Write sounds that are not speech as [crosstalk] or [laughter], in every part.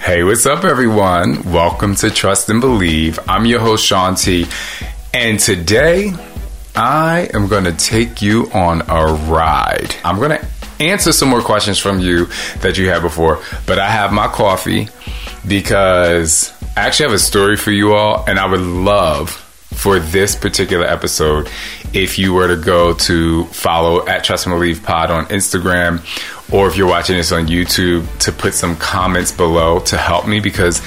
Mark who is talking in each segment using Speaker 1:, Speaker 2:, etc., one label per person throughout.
Speaker 1: Hey, what's up, everyone? Welcome to Trust and Believe. I'm your host, Shaun T. And today, I am going to take you on a ride. I'm going to answer some more questions from you that you had before, but I have my coffee because I actually have a story for you all, and I would love for this particular episode if you were to go to follow at Trust and Believe Pod on Instagram or if you're watching this on YouTube, to put some comments below to help me because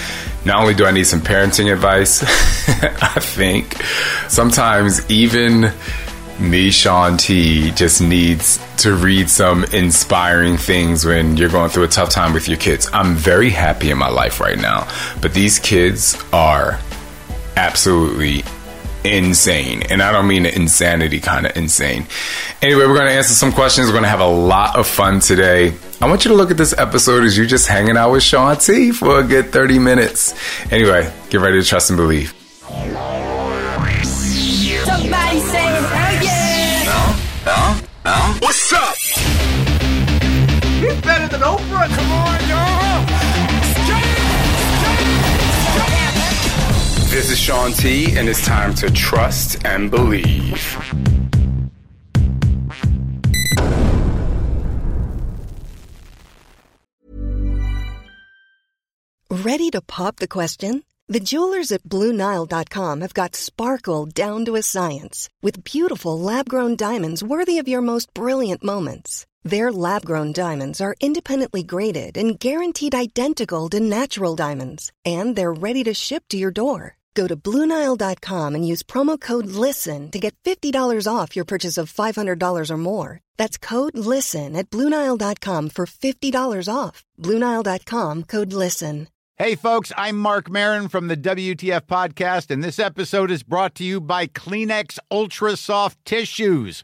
Speaker 1: not only do I need some parenting advice, [laughs] I think sometimes even me, Shaun T, just needs to read some inspiring things when you're going through a tough time with your kids. I'm very happy in my life right now, but these kids are absolutely insane. And I don't mean the insanity kind of insane. Anyway, we're going to answer some questions. We're going to have a lot of fun today. I want you to look at this episode as you're just hanging out with Shaun T for a good 30 minutes. Anyway, get ready to trust and believe.
Speaker 2: Somebody saying, oh yeah.
Speaker 3: Now, now,
Speaker 4: What's up? He's better than Oprah. Come on,
Speaker 1: This is Shaun T, and it's time to trust and believe.
Speaker 5: Ready to pop the question? The jewelers at BlueNile.com have got sparkle down to a science with beautiful lab grown diamonds worthy of your most brilliant moments. Their lab grown diamonds are independently graded and guaranteed identical to natural diamonds, and they're ready to ship to your door. Go to BlueNile.com and use promo code LISTEN to get $50 off your purchase of $500 or more. That's code LISTEN at BlueNile.com for $50 off. BlueNile.com code LISTEN.
Speaker 6: Hey, folks, I'm Marc Maron from the WTF Podcast, and this episode is brought to you by Kleenex Ultra Soft Tissues,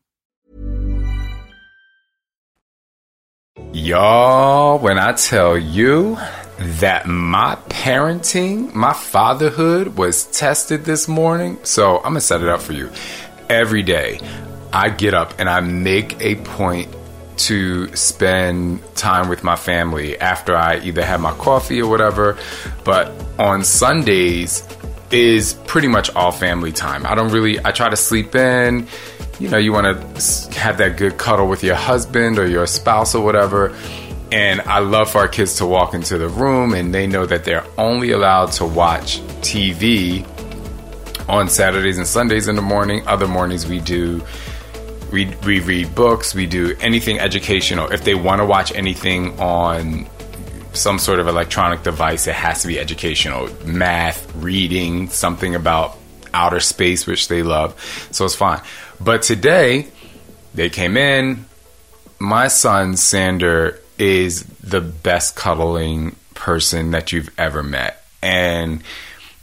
Speaker 1: Y'all, when I tell you that my parenting, my fatherhood was tested this morning, so I'm gonna set it up for you. Every day, I get up and I make a point to spend time with my family after I either have my coffee or whatever. But on Sundays is pretty much all family time. I don't really, I try to sleep in you know, you want to have that good cuddle with your husband or your spouse or whatever. And I love for our kids to walk into the room and they know that they're only allowed to watch TV on Saturdays and Sundays in the morning. Other mornings we do we, we read books, we do anything educational. If they want to watch anything on some sort of electronic device, it has to be educational. Math, reading, something about outer space, which they love. So it's fine. But today, they came in. My son, Sander, is the best cuddling person that you've ever met. And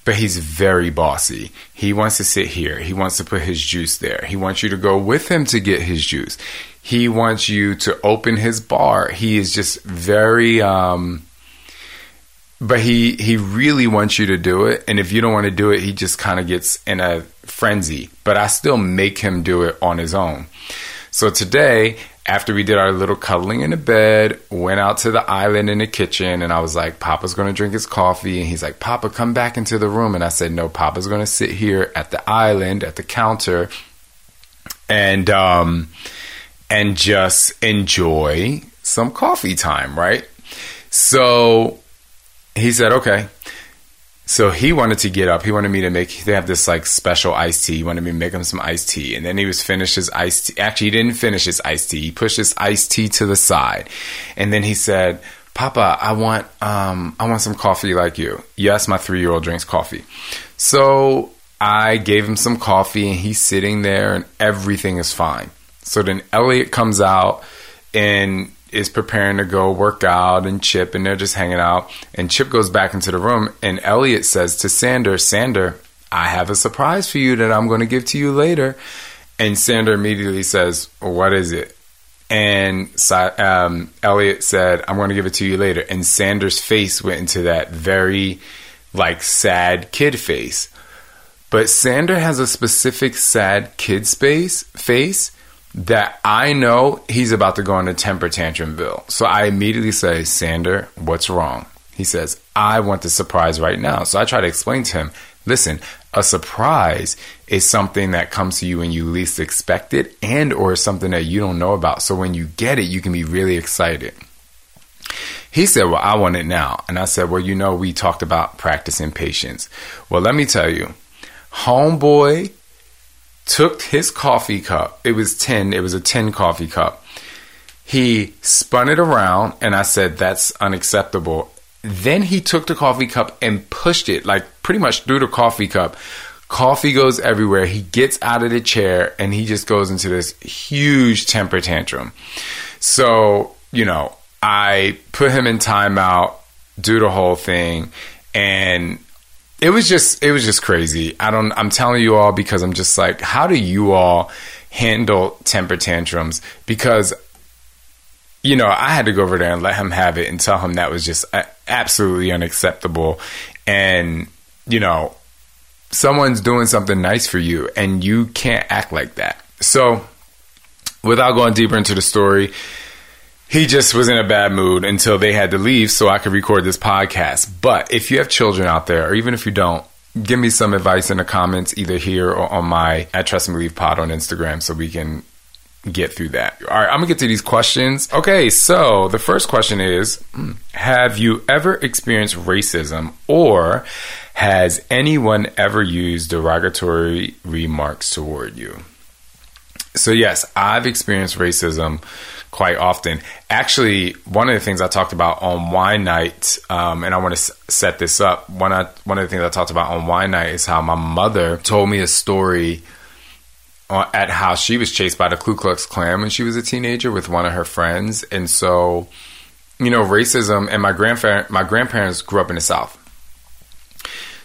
Speaker 1: but he's very bossy. He wants to sit here. He wants to put his juice there. He wants you to go with him to get his juice. He wants you to open his bar. He is just very um but he he really wants you to do it. And if you don't want to do it he just kind of gets in a frenzy. But i still make him do it on his own. So today after we did our little cuddling in the bed went out to the island in the kitchen and i was like papa's going to drink his coffee. And he's like papa come back into the room. And i said no papa's going to sit here at the island at the counter and um and just enjoy some coffee time right? So he said, okay. So he wanted to get up. He wanted me to make. They have this like special iced tea. He wanted me to make him some iced tea, and then he was finished his iced tea. Actually, he didn't finish his iced tea. He pushed his iced tea to the side, and then he said, "Papa, I want um, I want some coffee like you." Yes, my three year old drinks coffee. So I gave him some coffee, and he's sitting there, and everything is fine. So then Elliot comes out, and is preparing to go work out and Chip and they're just hanging out and Chip goes back into the room and Elliot says to Sander, Sander, I have a surprise for you that I'm going to give to you later. And Sander immediately says, What is it? And um, Elliot said, I'm going to give it to you later. And Sanders' face went into that very, like, sad kid face. But Sander has a specific sad kid space face that I know he's about to go into temper tantrumville. So I immediately say, Sander, what's wrong? He says, I want the surprise right now. So I try to explain to him, listen, a surprise is something that comes to you when you least expect it and or something that you don't know about. So when you get it, you can be really excited. He said, Well, I want it now. And I said, Well, you know, we talked about practicing patience. Well, let me tell you, Homeboy took his coffee cup. It was 10, it was a 10 coffee cup. He spun it around, and I said, That's unacceptable. Then he took the coffee cup and pushed it, like pretty much through the coffee cup. Coffee goes everywhere. He gets out of the chair and he just goes into this huge temper tantrum. So, you know, I put him in timeout, do the whole thing, and it was just it was just crazy. I don't I'm telling you all because I'm just like, how do you all handle temper tantrums? Because you know, I had to go over there and let him have it and tell him that was just uh, absolutely unacceptable. And, you know, someone's doing something nice for you and you can't act like that. So, without going deeper into the story, he just was in a bad mood until they had to leave so I could record this podcast. But if you have children out there, or even if you don't, give me some advice in the comments, either here or on my at Trust and Believe pod on Instagram so we can get through that. All right, I'm gonna get to these questions. Okay, so the first question is hmm, Have you ever experienced racism or has anyone ever used derogatory remarks toward you? So, yes, I've experienced racism quite often. Actually, one of the things I talked about on wine night, um, and I want to s- set this up. One of, one of the things I talked about on wine night is how my mother told me a story at how she was chased by the Ku Klux Klan when she was a teenager with one of her friends, and so you know racism. And my grandparent, my grandparents grew up in the South,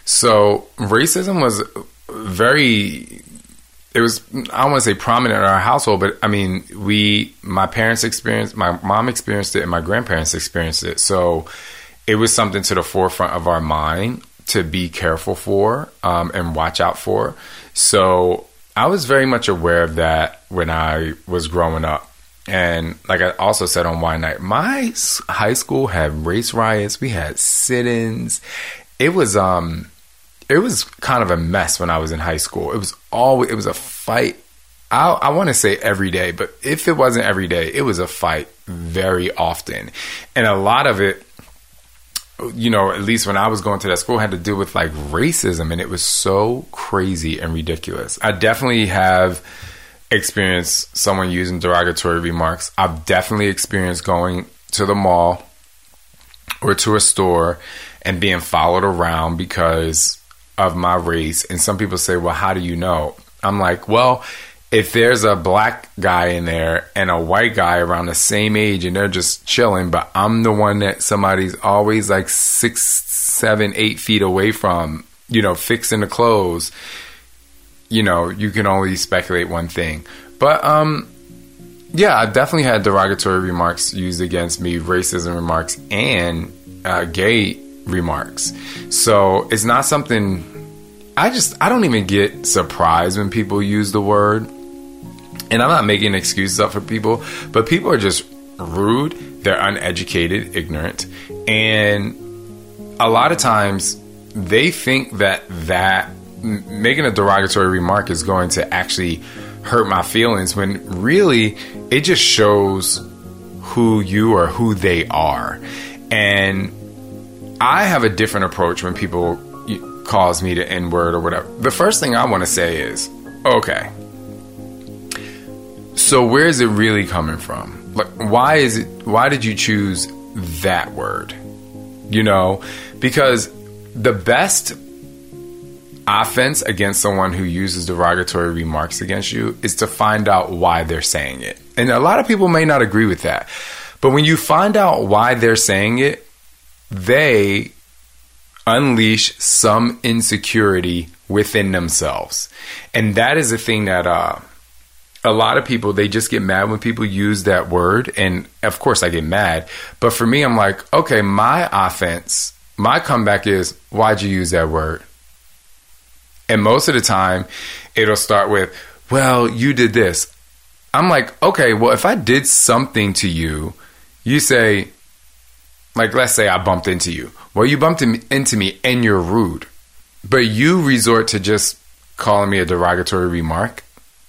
Speaker 1: so racism was very it was I don't want to say prominent in our household, but I mean we my parents experienced my mom experienced it and my grandparents experienced it. So it was something to the forefront of our mind to be careful for um, and watch out for. So I was very much aware of that when I was growing up. And like I also said on Wine Night, my high school had race riots. We had sit-ins. It was um it was kind of a mess when I was in high school. It was always it was a fight. I, I want to say every day, but if it wasn't every day, it was a fight very often, and a lot of it, you know, at least when I was going to that school, had to do with like racism, and it was so crazy and ridiculous. I definitely have experienced someone using derogatory remarks. I've definitely experienced going to the mall or to a store and being followed around because of my race. And some people say, well, how do you know? I'm like, well, if there's a black guy in there and a white guy around the same age and they're just chilling, but I'm the one that somebody's always like six, seven, eight feet away from, you know, fixing the clothes, you know, you can only speculate one thing. But, um, yeah, I've definitely had derogatory remarks used against me, racism remarks, and uh, gay remarks. So it's not something I just I don't even get surprised when people use the word. And I'm not making excuses up for people, but people are just rude, they're uneducated, ignorant, and a lot of times they think that that making a derogatory remark is going to actually hurt my feelings when really it just shows who you or who they are. And I have a different approach when people calls me to N word or whatever. The first thing I want to say is, okay, so where is it really coming from? Like, why is it? Why did you choose that word? You know, because the best offense against someone who uses derogatory remarks against you is to find out why they're saying it. And a lot of people may not agree with that. But when you find out why they're saying it, they unleash some insecurity within themselves. And that is a thing that uh a lot of people they just get mad when people use that word and of course I get mad, but for me I'm like, okay, my offense, my comeback is why'd you use that word? And most of the time it'll start with, well, you did this. I'm like, okay, well, if I did something to you, you say, like, let's say I bumped into you. Well, you bumped into me and you're rude, but you resort to just calling me a derogatory remark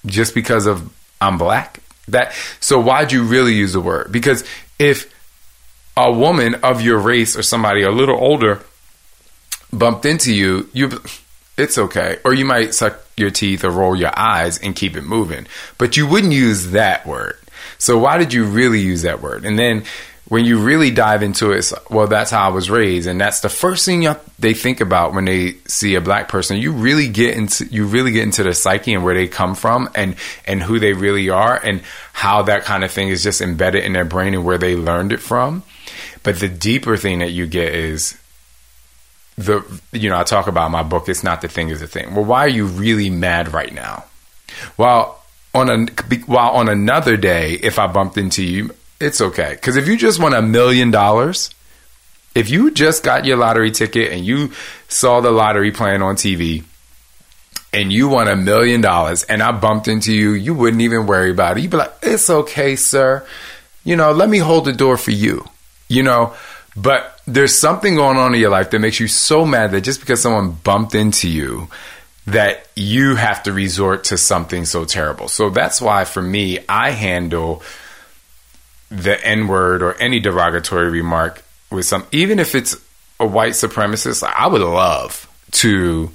Speaker 1: just because of I'm black. That so why'd you really use the word? Because if a woman of your race or somebody a little older bumped into you, you it's okay. Or you might suck your teeth or roll your eyes and keep it moving. But you wouldn't use that word. So why did you really use that word? And then when you really dive into it, well, that's how I was raised, and that's the first thing they think about when they see a black person. You really get into you really get into their psyche and where they come from, and and who they really are, and how that kind of thing is just embedded in their brain and where they learned it from. But the deeper thing that you get is the you know I talk about my book. It's not the thing is the thing. Well, why are you really mad right now? Well, on a while on another day, if I bumped into you it's okay. Because if you just won a million dollars, if you just got your lottery ticket and you saw the lottery playing on TV and you won a million dollars and I bumped into you, you wouldn't even worry about it. You'd be like, it's okay, sir. You know, let me hold the door for you. You know, but there's something going on in your life that makes you so mad that just because someone bumped into you, that you have to resort to something so terrible. So that's why for me, I handle the N word or any derogatory remark with some, even if it's a white supremacist, I would love to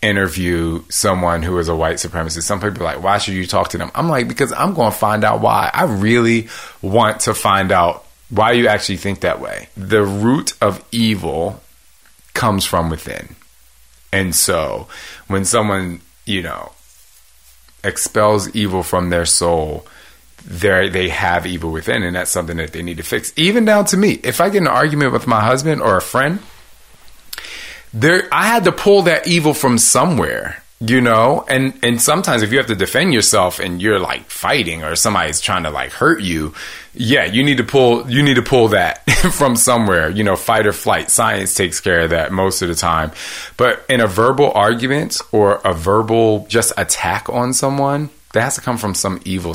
Speaker 1: interview someone who is a white supremacist. Some people are like, why should you talk to them? I'm like, because I'm going to find out why. I really want to find out why you actually think that way. The root of evil comes from within. And so when someone, you know, expels evil from their soul, they they have evil within, and that's something that they need to fix. Even down to me, if I get an argument with my husband or a friend, there I had to pull that evil from somewhere, you know. And and sometimes if you have to defend yourself and you're like fighting or somebody's trying to like hurt you, yeah, you need to pull you need to pull that [laughs] from somewhere. You know, fight or flight. Science takes care of that most of the time. But in a verbal argument or a verbal just attack on someone, that has to come from some evil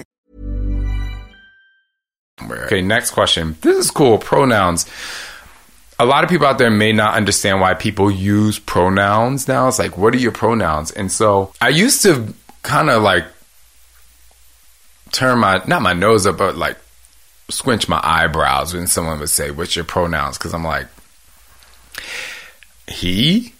Speaker 1: Okay, next question. This is cool. Pronouns. A lot of people out there may not understand why people use pronouns now. It's like, what are your pronouns? And so I used to kind of like turn my, not my nose up, but like squinch my eyebrows when someone would say, What's your pronouns? Because I'm like, he,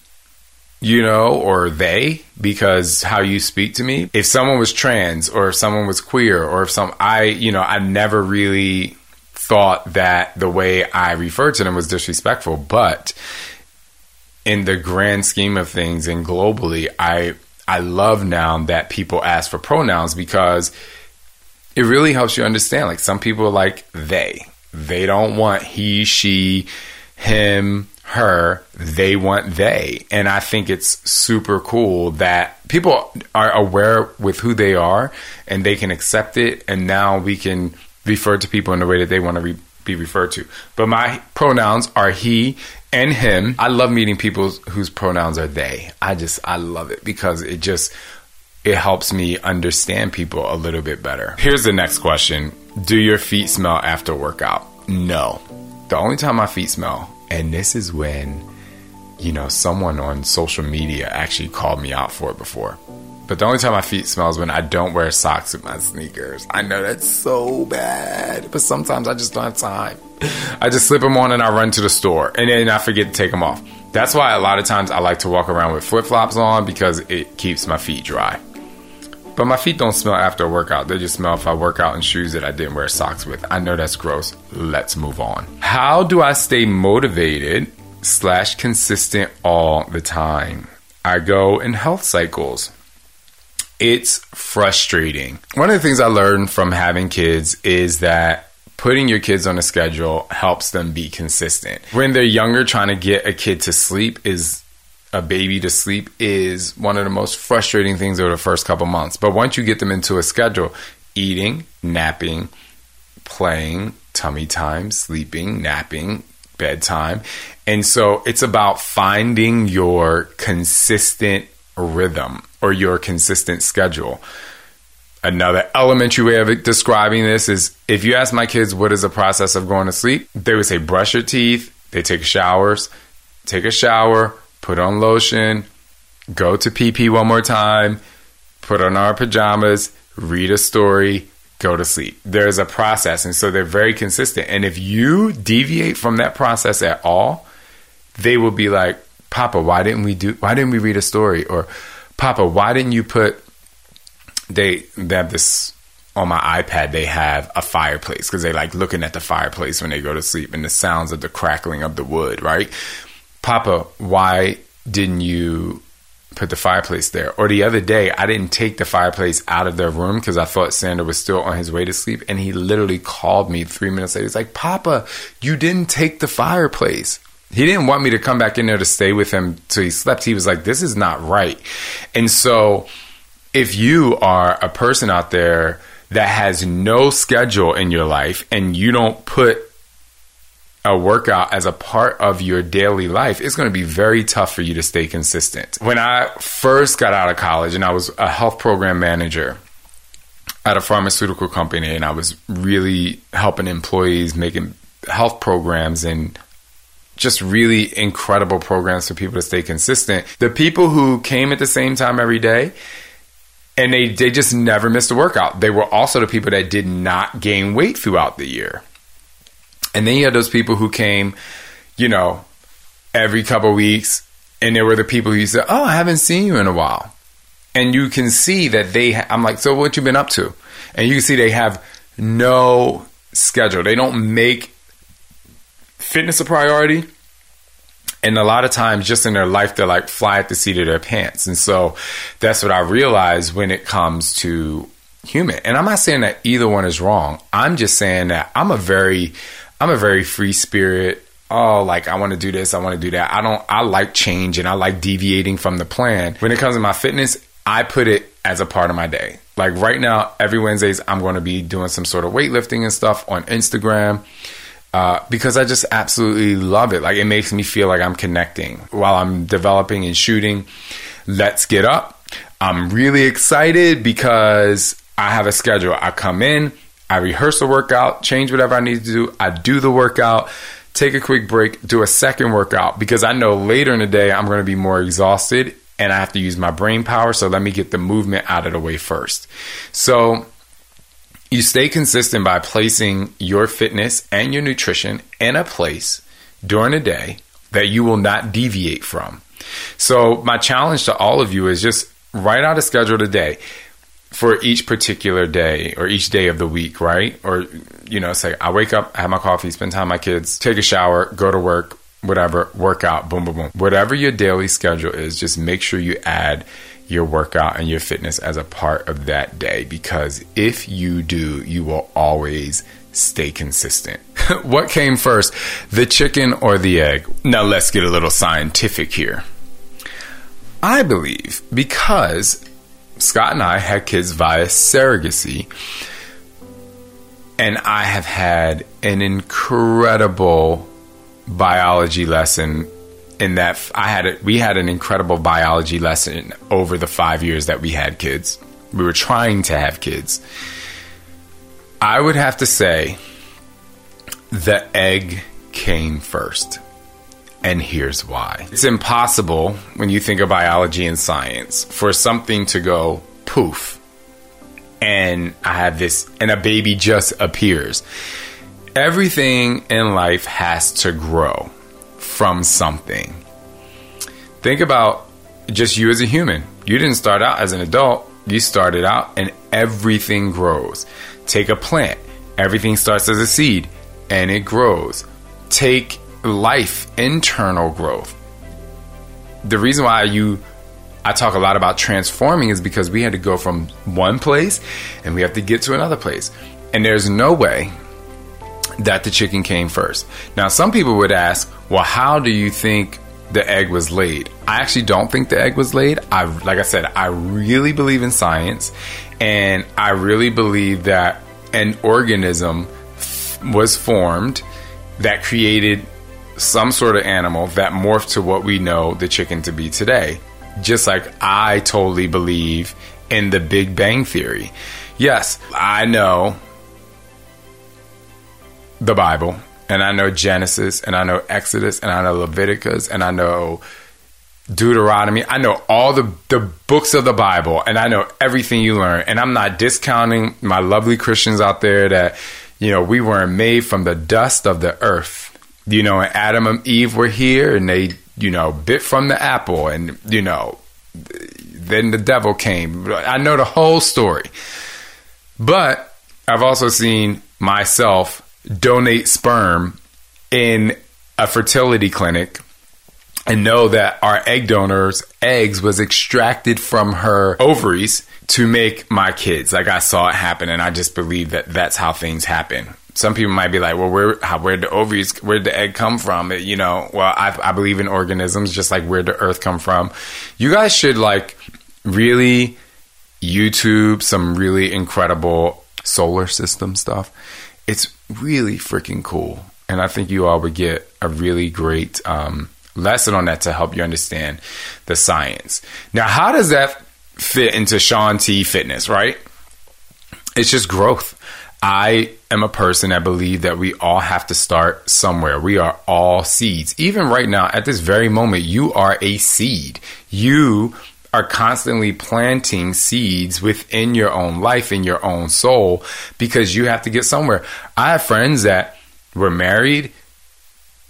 Speaker 1: you know, or they, because how you speak to me. If someone was trans or if someone was queer or if some, I, you know, I never really thought that the way I referred to them was disrespectful. But in the grand scheme of things and globally, I, I love now that people ask for pronouns because it really helps you understand. Like some people are like they, they don't want he, she, him, her, they want they. And I think it's super cool that people are aware with who they are and they can accept it. And now we can refer to people in the way that they want to re- be referred to. But my pronouns are he and him. I love meeting people whose pronouns are they. I just, I love it because it just, it helps me understand people a little bit better. Here's the next question Do your feet smell after workout? No. The only time my feet smell and this is when, you know, someone on social media actually called me out for it before. But the only time my feet smell is when I don't wear socks with my sneakers. I know that's so bad, but sometimes I just don't have time. I just slip them on and I run to the store and then I forget to take them off. That's why a lot of times I like to walk around with flip flops on because it keeps my feet dry. But my feet don't smell after a workout. They just smell if I work out in shoes that I didn't wear socks with. I know that's gross. Let's move on. How do I stay motivated slash consistent all the time? I go in health cycles. It's frustrating. One of the things I learned from having kids is that putting your kids on a schedule helps them be consistent. When they're younger, trying to get a kid to sleep is a baby to sleep is one of the most frustrating things over the first couple months. But once you get them into a schedule, eating, napping, playing, tummy time, sleeping, napping, bedtime. And so it's about finding your consistent rhythm or your consistent schedule. Another elementary way of describing this is if you ask my kids what is the process of going to sleep, they would say brush your teeth, they take showers, take a shower, put on lotion, go to PP one more time, put on our pajamas, read a story, go to sleep. There's a process, and so they're very consistent. And if you deviate from that process at all, they will be like, "Papa, why didn't we do? Why didn't we read a story?" Or, "Papa, why didn't you put?" They they have this on my iPad. They have a fireplace because they like looking at the fireplace when they go to sleep and the sounds of the crackling of the wood, right? Papa, why didn't you put the fireplace there? Or the other day, I didn't take the fireplace out of their room because I thought Sander was still on his way to sleep. And he literally called me three minutes later. He's like, Papa, you didn't take the fireplace. He didn't want me to come back in there to stay with him till he slept. He was like, this is not right. And so, if you are a person out there that has no schedule in your life and you don't put a workout as a part of your daily life, it's going to be very tough for you to stay consistent. When I first got out of college and I was a health program manager at a pharmaceutical company, and I was really helping employees making health programs and just really incredible programs for people to stay consistent. The people who came at the same time every day, and they, they just never missed a workout. They were also the people that did not gain weight throughout the year. And then you had those people who came, you know, every couple weeks, and there were the people who said, "Oh, I haven't seen you in a while," and you can see that they. Ha- I'm like, "So what you been up to?" And you can see they have no schedule. They don't make fitness a priority. And a lot of times, just in their life, they're like fly at the seat of their pants. And so that's what I realize when it comes to human. And I'm not saying that either one is wrong. I'm just saying that I'm a very I'm a very free spirit. Oh, like I want to do this, I want to do that. I don't I like change and I like deviating from the plan. When it comes to my fitness, I put it as a part of my day. Like right now, every Wednesdays I'm going to be doing some sort of weightlifting and stuff on Instagram. Uh, because I just absolutely love it. Like it makes me feel like I'm connecting while I'm developing and shooting. Let's get up. I'm really excited because I have a schedule. I come in, I rehearse the workout, change whatever I need to do. I do the workout, take a quick break, do a second workout because I know later in the day I'm going to be more exhausted and I have to use my brain power. So let me get the movement out of the way first. So you stay consistent by placing your fitness and your nutrition in a place during the day that you will not deviate from. So my challenge to all of you is just write out a schedule today for each particular day or each day of the week, right? Or, you know, say I wake up, I have my coffee, spend time with my kids, take a shower, go to work, whatever, work out, boom, boom, boom. Whatever your daily schedule is, just make sure you add your workout and your fitness as a part of that day because if you do, you will always stay consistent. [laughs] what came first, the chicken or the egg? Now let's get a little scientific here. I believe because Scott and I had kids via surrogacy. And I have had an incredible biology lesson in that I had a, we had an incredible biology lesson over the 5 years that we had kids. We were trying to have kids. I would have to say the egg came first. And here's why. It's impossible when you think of biology and science for something to go poof and I have this, and a baby just appears. Everything in life has to grow from something. think about just you as a human. You didn't start out as an adult, you started out and everything grows. Take a plant, everything starts as a seed and it grows. Take life, internal growth. The reason why you I talk a lot about transforming is because we had to go from one place and we have to get to another place. And there's no way that the chicken came first. Now, some people would ask, well, how do you think the egg was laid? I actually don't think the egg was laid. I, like I said, I really believe in science and I really believe that an organism f- was formed that created some sort of animal that morphed to what we know the chicken to be today. Just like I totally believe in the Big Bang Theory. Yes, I know the Bible, and I know Genesis, and I know Exodus, and I know Leviticus, and I know Deuteronomy. I know all the, the books of the Bible, and I know everything you learn. And I'm not discounting my lovely Christians out there that, you know, we weren't made from the dust of the earth. You know, Adam and Eve were here, and they, you know, bit from the apple, and, you know, then the devil came. I know the whole story. But I've also seen myself donate sperm in a fertility clinic and know that our egg donor's eggs was extracted from her ovaries to make my kids. Like I saw it happen, and I just believe that that's how things happen. Some people might be like, "Well, where where the ovaries, where the egg come from?" You know, well, I, I believe in organisms, just like where the earth come from. You guys should like really YouTube some really incredible solar system stuff. It's really freaking cool, and I think you all would get a really great. Um, lesson on that to help you understand the science. Now, how does that fit into Shaun T fitness, right? It's just growth. I am a person that believe that we all have to start somewhere. We are all seeds. Even right now, at this very moment, you are a seed. You are constantly planting seeds within your own life, in your own soul, because you have to get somewhere. I have friends that were married,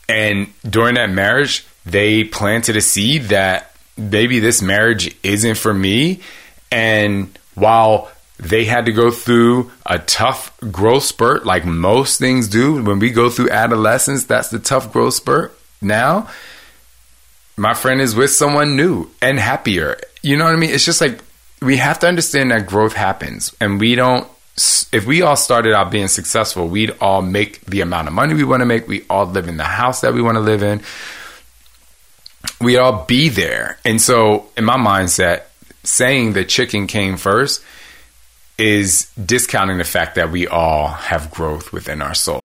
Speaker 1: and during that marriage, they planted a seed that maybe this marriage isn't for me. And while they had to go through a tough growth spurt, like most things do, when we go through adolescence, that's the tough growth spurt. Now, my friend is with someone new and happier. You know what I mean? It's just like we have to understand that growth happens, and we don't if we all started out being successful, we'd all make the amount of money we want to make. We all live in the house that we want to live in we'd all be there. And so, in my mindset, saying the chicken came first is discounting the fact that we all have growth within our soul.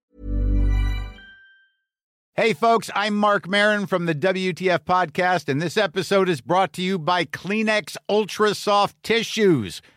Speaker 6: Hey, folks, I'm Marc Maron from the WTF Podcast, and this episode is brought to you by Kleenex Ultra Soft Tissues,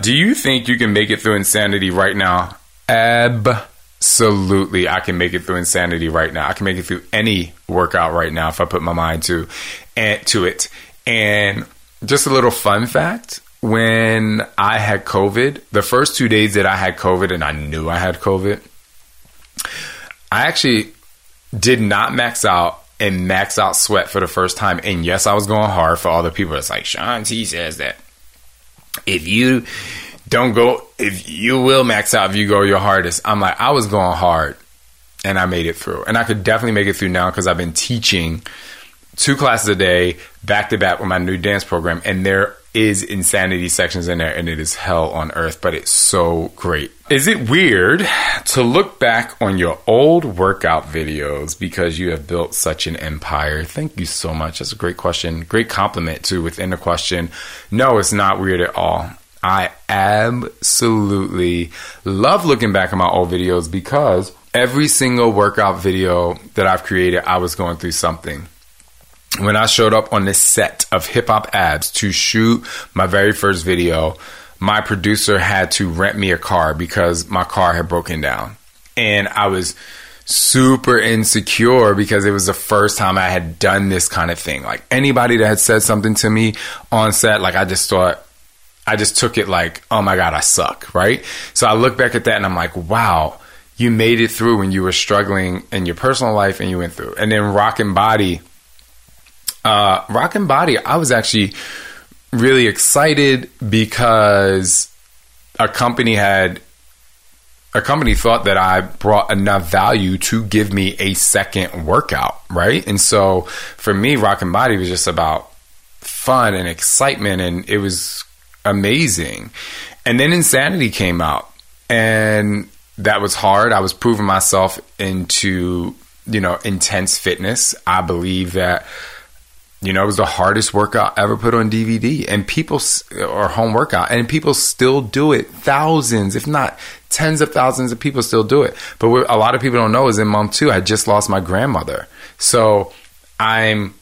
Speaker 1: Do you think you can make it through insanity right now? Absolutely. I can make it through insanity right now. I can make it through any workout right now if I put my mind to and to it. And just a little fun fact, when I had COVID, the first 2 days that I had COVID and I knew I had COVID, I actually did not max out and max out sweat for the first time. And yes, I was going hard for all the people. It's like Shaun T says that if you don't go, if you will max out if you go your hardest. I'm like, I was going hard and I made it through. And I could definitely make it through now because I've been teaching two classes a day, back to back with my new dance program, and there is insanity sections in there, and it is hell on earth, but it's so great. Is it weird to look back on your old workout videos because you have built such an empire? Thank you so much. That's a great question. Great compliment too within the question. No, it's not weird at all. I absolutely love looking back at my old videos because every single workout video that I've created, I was going through something when I showed up on this set of hip hop abs to shoot my very first video, my producer had to rent me a car because my car had broken down. And I was super insecure because it was the first time I had done this kind of thing. Like anybody that had said something to me on set, like I just thought, I just took it like, oh my God, I suck, right? So I look back at that and I'm like, wow, you made it through when you were struggling in your personal life and you went through. And then Rockin' Body uh, and Body, I was actually really excited because a company had a company thought that I brought enough value to give me a second workout, right? And so for me, Rockin' Body was just about fun and excitement, and it was amazing. And then Insanity came out, and that was hard. I was proving myself into you know intense fitness. I believe that you know, it was the hardest workout ever put on DVD, and people or home workout, and people still do it. Thousands, if not tens of thousands of people still do it. But what a lot of people don't know is in month two, I just lost my grandmother, so I'm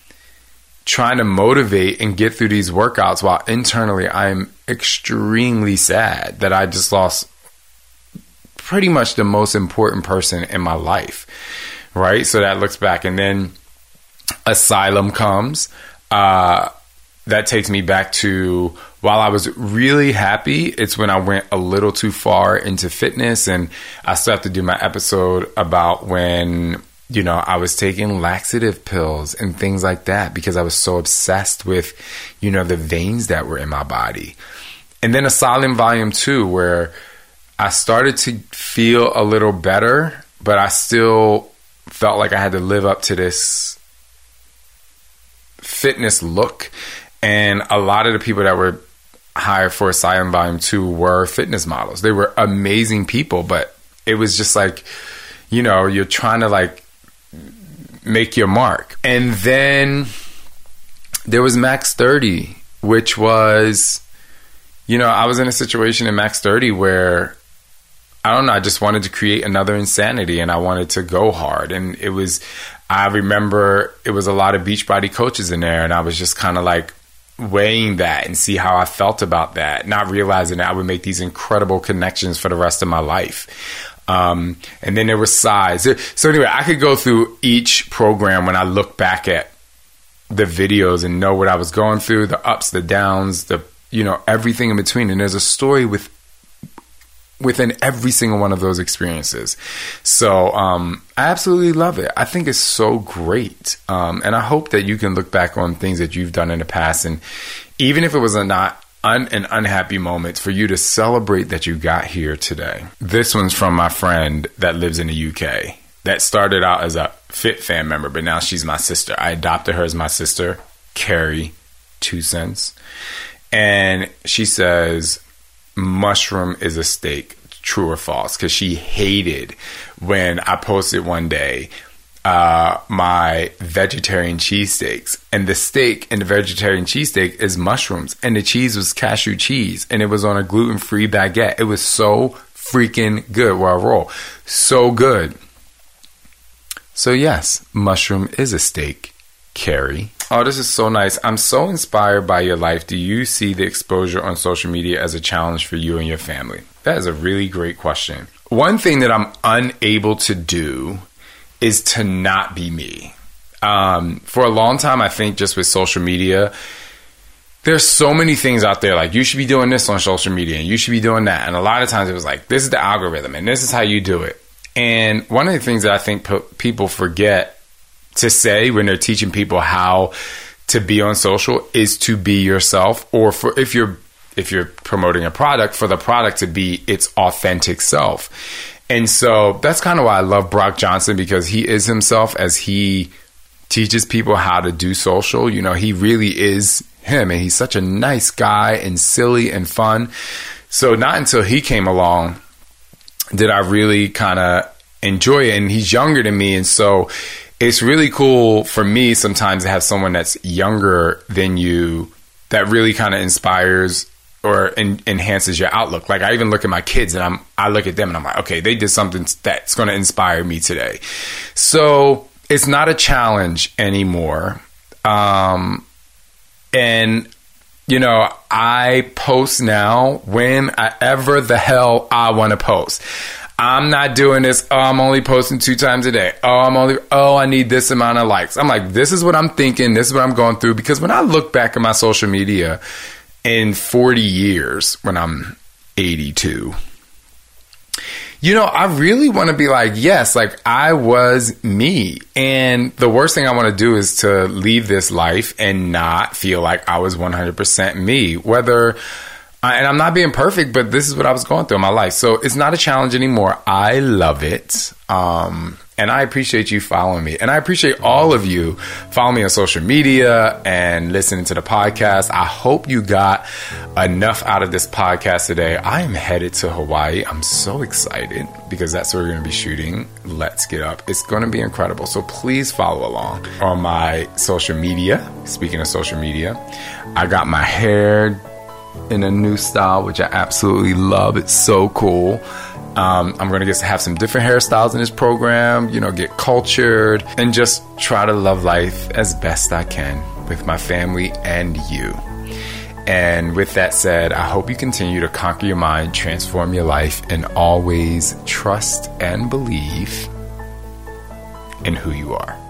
Speaker 1: trying to motivate and get through these workouts while internally I'm extremely sad that I just lost pretty much the most important person in my life. Right? So that looks back and then Asylum comes. Uh, that takes me back to while I was really happy, it's when I went a little too far into fitness. And I still have to do my episode about when, you know, I was taking laxative pills and things like that because I was so obsessed with, you know, the veins that were in my body. And then Asylum Volume 2, where I started to feel a little better, but I still felt like I had to live up to this fitness look. And a lot of the people that were hired for Asylum Volume 2 were fitness models. They were amazing people, but it was just like, you know, you're trying to like make your mark. And then there was Max 30, which was, you know, I was in a situation in Max 30 where I don't know, I just wanted to create another insanity and I wanted to go hard. And it was, I remember it was a lot of Beachbody coaches in there, and I was just kind of like weighing that and see how I felt about that, not realizing that I would make these incredible connections for the rest of my life. Um, and then there was Cize. So anyway, I could go through each program when I look back at the videos and know what I was going through, the ups, the downs, the you know everything in between. And there's a story with within every single one of those experiences. So um, I absolutely love it. I think it's so great. Um, and I hope that you can look back on things that you've done in the past. And even if it was a not un- an unhappy moment, for you to celebrate that you got here today. This one's from my friend that lives in the UK. That started out as a Fit fan member, but now she's my sister. I adopted her as my sister, Carrie, two cents. And she says, mushroom is a steak true or false because she hated when I posted one day uh, my vegetarian cheesesteaks. And the steak in the vegetarian cheesesteak is mushrooms, and the cheese was cashew cheese, and it was on a gluten free baguette. It was so freaking good where I roll. So good. So, yes, mushroom is a steak. Carrie. Oh, this is so nice. I'm so inspired by your life. Do you see the exposure on social media as a challenge for you and your family? That is a really great question. One thing that I'm unable to do is to not be me. Um, for a long time, I think just with social media, there's so many things out there like you should be doing this on social media and you should be doing that. And a lot of times it was like, this is the algorithm and this is how you do it. And one of the things that I think people forget to say when they're teaching people how to be on social is to be yourself or for if you're if you're promoting a product for the product to be its authentic self. And so that's kind of why I love Brock Johnson because he is himself as he teaches people how to do social. You know, he really is him and he's such a nice guy and silly and fun. So not until he came along did I really kind of enjoy it. And he's younger than me. And so it's really cool for me sometimes to have someone that's younger than you that really kind of inspires or en- enhances your outlook. Like I even look at my kids and I'm I look at them and I'm like, okay, they did something that's going to inspire me today. So it's not a challenge anymore. Um, and you know, I post now whenever the hell I want to post. I'm not doing this. Oh, I'm only posting two times a day. Oh, I'm only, oh, I need this amount of likes. I'm like, this is what I'm thinking. This is what I'm going through. Because when I look back at my social media in 40 years, when I'm 82, you know, I really want to be like, yes, like I was me. And the worst thing I want to do is to leave this life and not feel like I was 100% me. Whether, and I'm not being perfect, but this is what I was going through in my life. So it's not a challenge anymore. I love it. Um, and I appreciate you following me. And I appreciate all of you following me on social media and listening to the podcast. I hope you got enough out of this podcast today. I am headed to Hawaii. I'm so excited because that's where we're going to be shooting. Let's get up. It's going to be incredible. So please follow along on my social media. Speaking of social media, I got my hair in a new style, which I absolutely love. It's so cool. Um, I'm going to get to have some different hairstyles in this program, you know, get cultured and just try to love life as best I can with my family and you. And with that said, I hope you continue to conquer your mind, transform your life, and always trust and believe in who you are.